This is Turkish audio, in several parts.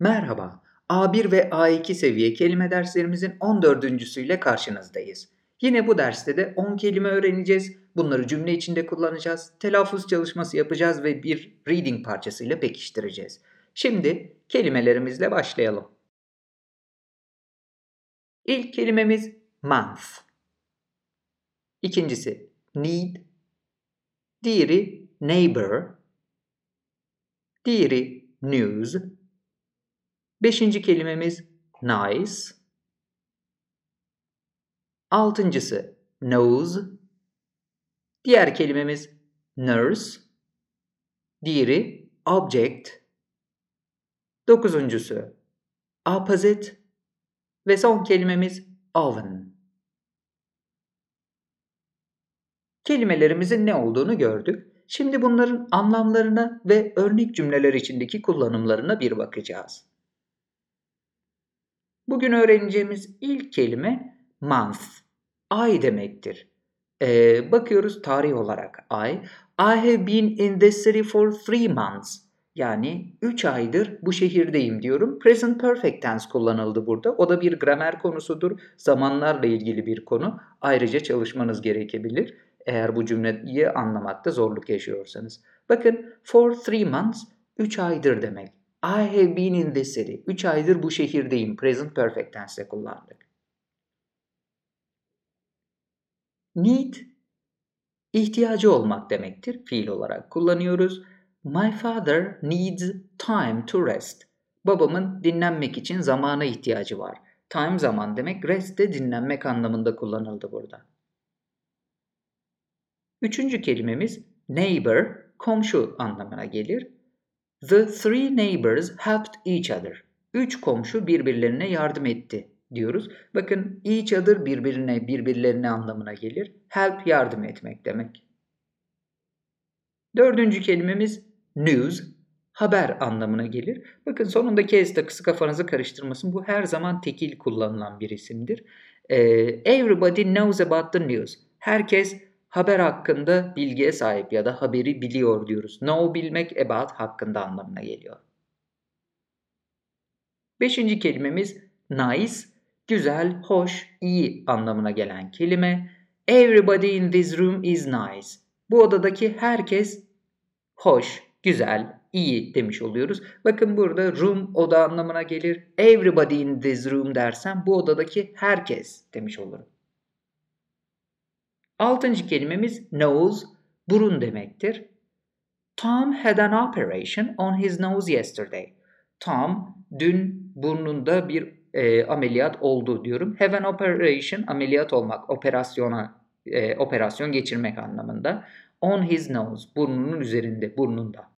Merhaba, A1 ve A2 seviye kelime derslerimizin 14.süyle karşınızdayız. Yine bu derste de 10 kelime öğreneceğiz. Bunları cümle içinde kullanacağız. Telaffuz çalışması yapacağız ve bir reading parçasıyla pekiştireceğiz. Şimdi kelimelerimizle başlayalım. İlk kelimemiz month. İkincisi need. Diğeri neighbor. Diğeri news. Beşinci kelimemiz nice. Altıncısı nose. Diğer kelimemiz nurse. Diğeri object. Dokuzuncusu opposite. Ve son kelimemiz oven. Kelimelerimizin ne olduğunu gördük. Şimdi bunların anlamlarına ve örnek cümleler içindeki kullanımlarına bir bakacağız. Bugün öğreneceğimiz ilk kelime month. Ay demektir. Ee, bakıyoruz tarih olarak ay. I have been in this city for three months. Yani 3 aydır bu şehirdeyim diyorum. Present perfect tense kullanıldı burada. O da bir gramer konusudur. Zamanlarla ilgili bir konu. Ayrıca çalışmanız gerekebilir. Eğer bu cümleyi anlamakta zorluk yaşıyorsanız. Bakın for three months 3 aydır demek. I have been in this city. 3 aydır bu şehirdeyim. Present perfect tense'de kullandık. Need ihtiyacı olmak demektir. Fiil olarak kullanıyoruz. My father needs time to rest. Babamın dinlenmek için zamana ihtiyacı var. Time zaman demek, rest de dinlenmek anlamında kullanıldı burada. Üçüncü kelimemiz neighbor, komşu anlamına gelir. The three neighbors helped each other. Üç komşu birbirlerine yardım etti diyoruz. Bakın each other birbirine birbirlerine anlamına gelir. Help yardım etmek demek. Dördüncü kelimemiz news haber anlamına gelir. Bakın sonundaki s takısı kafanızı karıştırmasın. Bu her zaman tekil kullanılan bir isimdir. Ee, everybody knows about the news. Herkes haber hakkında bilgiye sahip ya da haberi biliyor diyoruz. Know bilmek about hakkında anlamına geliyor. Beşinci kelimemiz nice, güzel, hoş, iyi anlamına gelen kelime. Everybody in this room is nice. Bu odadaki herkes hoş, güzel, iyi demiş oluyoruz. Bakın burada room oda anlamına gelir. Everybody in this room dersem bu odadaki herkes demiş olurum. Altıncı kelimemiz nose, burun demektir. Tom had an operation on his nose yesterday. Tom dün burnunda bir e, ameliyat oldu diyorum. Have an operation, ameliyat olmak, operasyona, e, operasyon geçirmek anlamında. On his nose, burnunun üzerinde, burnunda.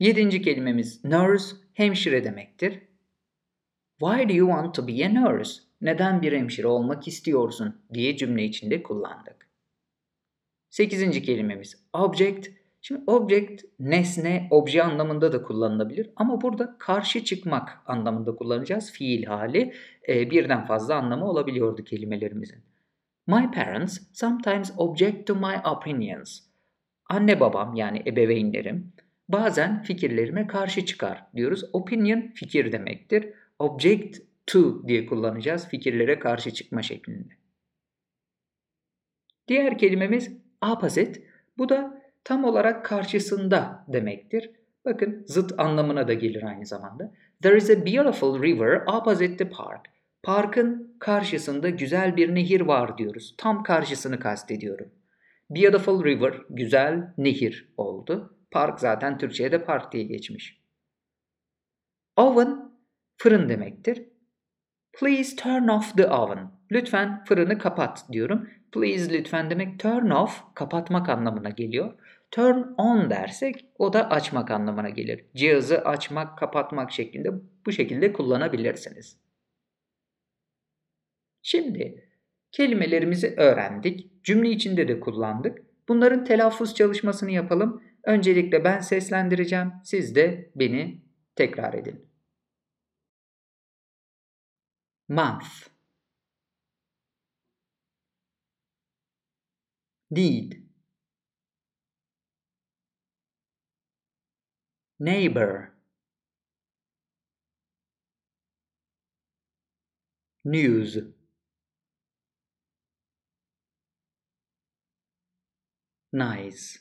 Yedinci kelimemiz nurse, hemşire demektir. Why do you want to be a nurse? Neden bir hemşire olmak istiyorsun diye cümle içinde kullandık. Sekizinci kelimemiz object. Şimdi object nesne, obje anlamında da kullanılabilir ama burada karşı çıkmak anlamında kullanacağız. Fiil hali e, birden fazla anlamı olabiliyordu kelimelerimizin. My parents sometimes object to my opinions. Anne babam yani ebeveynlerim bazen fikirlerime karşı çıkar diyoruz. Opinion fikir demektir. Object to diye kullanacağız fikirlere karşı çıkma şeklinde. Diğer kelimemiz opposite. Bu da tam olarak karşısında demektir. Bakın zıt anlamına da gelir aynı zamanda. There is a beautiful river opposite the park. Parkın karşısında güzel bir nehir var diyoruz. Tam karşısını kastediyorum. Beautiful river, güzel nehir oldu. Park zaten Türkçe'de park diye geçmiş. Oven, fırın demektir. Please turn off the oven. Lütfen fırını kapat diyorum. Please lütfen demek turn off kapatmak anlamına geliyor. Turn on dersek o da açmak anlamına gelir. Cihazı açmak, kapatmak şeklinde bu şekilde kullanabilirsiniz. Şimdi kelimelerimizi öğrendik. Cümle içinde de kullandık. Bunların telaffuz çalışmasını yapalım. Öncelikle ben seslendireceğim. Siz de beni tekrar edin. Month. Need neighbor. News. Nice.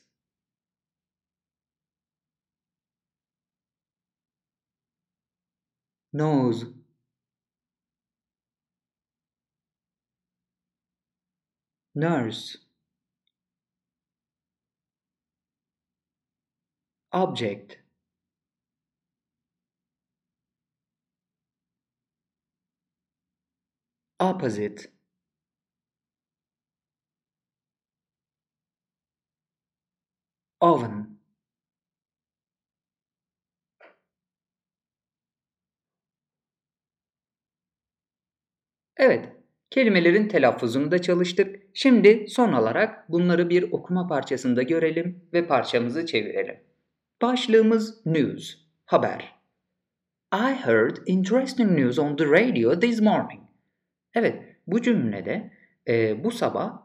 Nose nurse. Object. Opposite. Oven. Evet, kelimelerin telaffuzunu da çalıştık. Şimdi son olarak bunları bir okuma parçasında görelim ve parçamızı çevirelim. Başlığımız news, haber. I heard interesting news on the radio this morning. Evet, bu cümlede e, bu sabah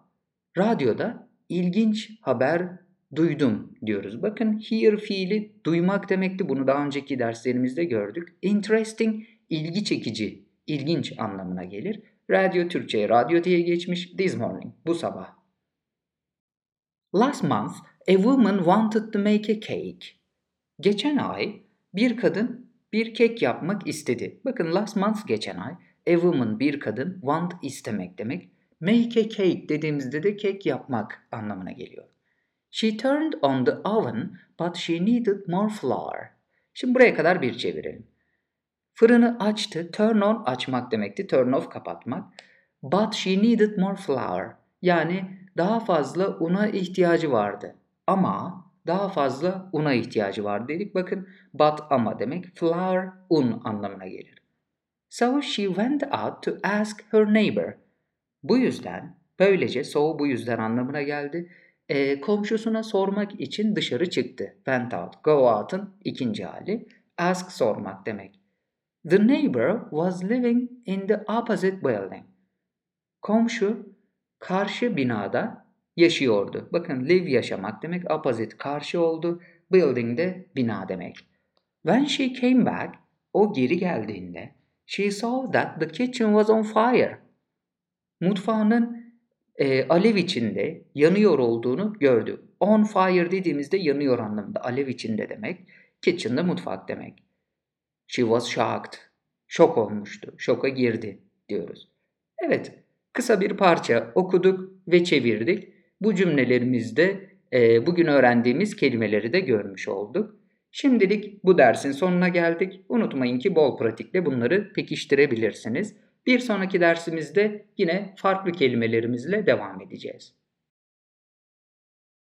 radyoda ilginç haber duydum diyoruz. Bakın hear fiili duymak demekti. Bunu daha önceki derslerimizde gördük. Interesting ilgi çekici, ilginç anlamına gelir. Radyo Türkçe'ye radyo diye geçmiş. This morning, bu sabah. Last month, a woman wanted to make a cake. Geçen ay bir kadın bir kek yapmak istedi. Bakın last month geçen ay. A woman bir kadın, want istemek demek. Make a cake dediğimizde de kek yapmak anlamına geliyor. She turned on the oven but she needed more flour. Şimdi buraya kadar bir çevirelim. Fırını açtı. Turn on açmak demekti. Turn off kapatmak. But she needed more flour. Yani daha fazla una ihtiyacı vardı. Ama daha fazla una ihtiyacı var dedik. Bakın but ama demek flour un anlamına gelir. So she went out to ask her neighbor. Bu yüzden böylece so bu yüzden anlamına geldi. E, komşusuna sormak için dışarı çıktı. Went out. Go out'ın ikinci hali. Ask sormak demek. The neighbor was living in the opposite building. Komşu karşı binada yaşıyordu. Bakın live yaşamak demek opposite karşı oldu. Building de bina demek. When she came back, o geri geldiğinde she saw that the kitchen was on fire. Mutfağının e, alev içinde yanıyor olduğunu gördü. On fire dediğimizde yanıyor anlamında. Alev içinde demek. Kitchen de mutfak demek. She was shocked. Şok olmuştu. Şoka girdi diyoruz. Evet, kısa bir parça okuduk ve çevirdik. Bu cümlelerimizde e, bugün öğrendiğimiz kelimeleri de görmüş olduk. Şimdilik bu dersin sonuna geldik. Unutmayın ki bol pratikle bunları pekiştirebilirsiniz. Bir sonraki dersimizde yine farklı kelimelerimizle devam edeceğiz.